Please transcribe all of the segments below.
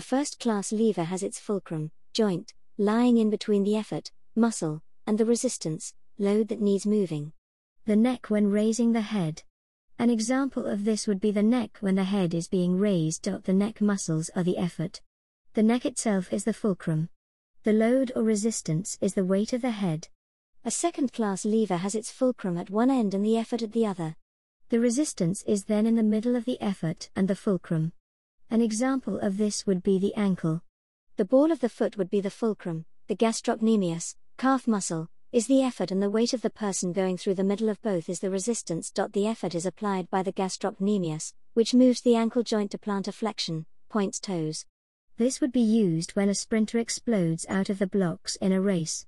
A first class lever has its fulcrum, joint, lying in between the effort, muscle, and the resistance, load that needs moving. The neck when raising the head. An example of this would be the neck when the head is being raised. The neck muscles are the effort. The neck itself is the fulcrum. The load or resistance is the weight of the head. A second class lever has its fulcrum at one end and the effort at the other. The resistance is then in the middle of the effort and the fulcrum. An example of this would be the ankle. The ball of the foot would be the fulcrum, the gastrocnemius, calf muscle, is the effort and the weight of the person going through the middle of both is the resistance. The effort is applied by the gastrocnemius, which moves the ankle joint to plantar flexion, points toes. This would be used when a sprinter explodes out of the blocks in a race.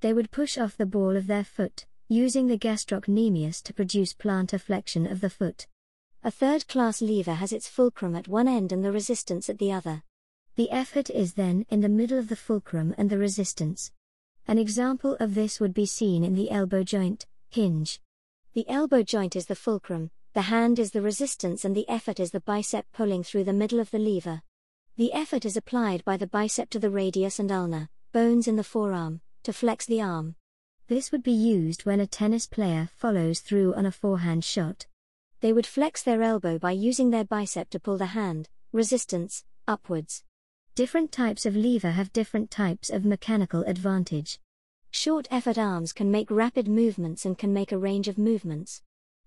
They would push off the ball of their foot, using the gastrocnemius to produce plantar flexion of the foot. A third class lever has its fulcrum at one end and the resistance at the other. The effort is then in the middle of the fulcrum and the resistance. An example of this would be seen in the elbow joint, hinge. The elbow joint is the fulcrum, the hand is the resistance, and the effort is the bicep pulling through the middle of the lever. The effort is applied by the bicep to the radius and ulna, bones in the forearm, to flex the arm. This would be used when a tennis player follows through on a forehand shot. They would flex their elbow by using their bicep to pull the hand, resistance, upwards. Different types of lever have different types of mechanical advantage. Short effort arms can make rapid movements and can make a range of movements.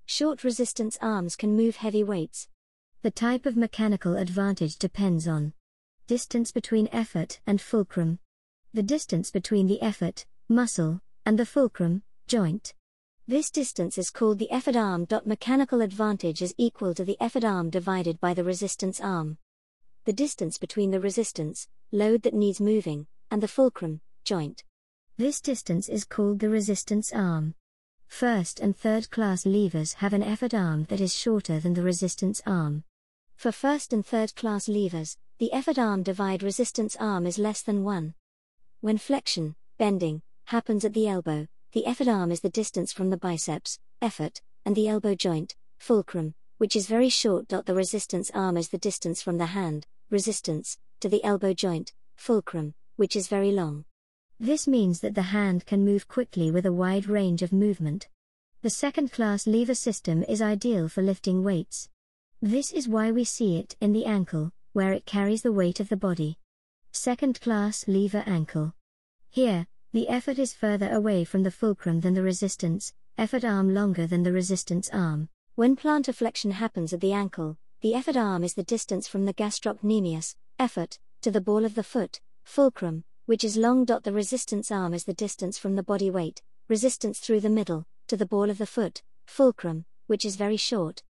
Short resistance arms can move heavy weights. The type of mechanical advantage depends on distance between effort and fulcrum, the distance between the effort, muscle, and the fulcrum, joint. This distance is called the effort arm. Mechanical advantage is equal to the effort arm divided by the resistance arm. The distance between the resistance, load that needs moving, and the fulcrum, joint. This distance is called the resistance arm. First and third class levers have an effort arm that is shorter than the resistance arm. For first and third class levers, the effort arm divide resistance arm is less than 1. When flexion, bending, happens at the elbow, the effort arm is the distance from the biceps, effort, and the elbow joint, fulcrum, which is very short. The resistance arm is the distance from the hand, resistance, to the elbow joint, fulcrum, which is very long. This means that the hand can move quickly with a wide range of movement. The second class lever system is ideal for lifting weights. This is why we see it in the ankle, where it carries the weight of the body. Second class lever ankle. Here, the effort is further away from the fulcrum than the resistance, effort arm longer than the resistance arm. When plantar flexion happens at the ankle, the effort arm is the distance from the gastrocnemius, effort, to the ball of the foot, fulcrum, which is long. The resistance arm is the distance from the body weight, resistance through the middle, to the ball of the foot, fulcrum, which is very short.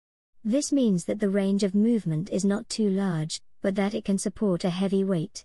This means that the range of movement is not too large, but that it can support a heavy weight.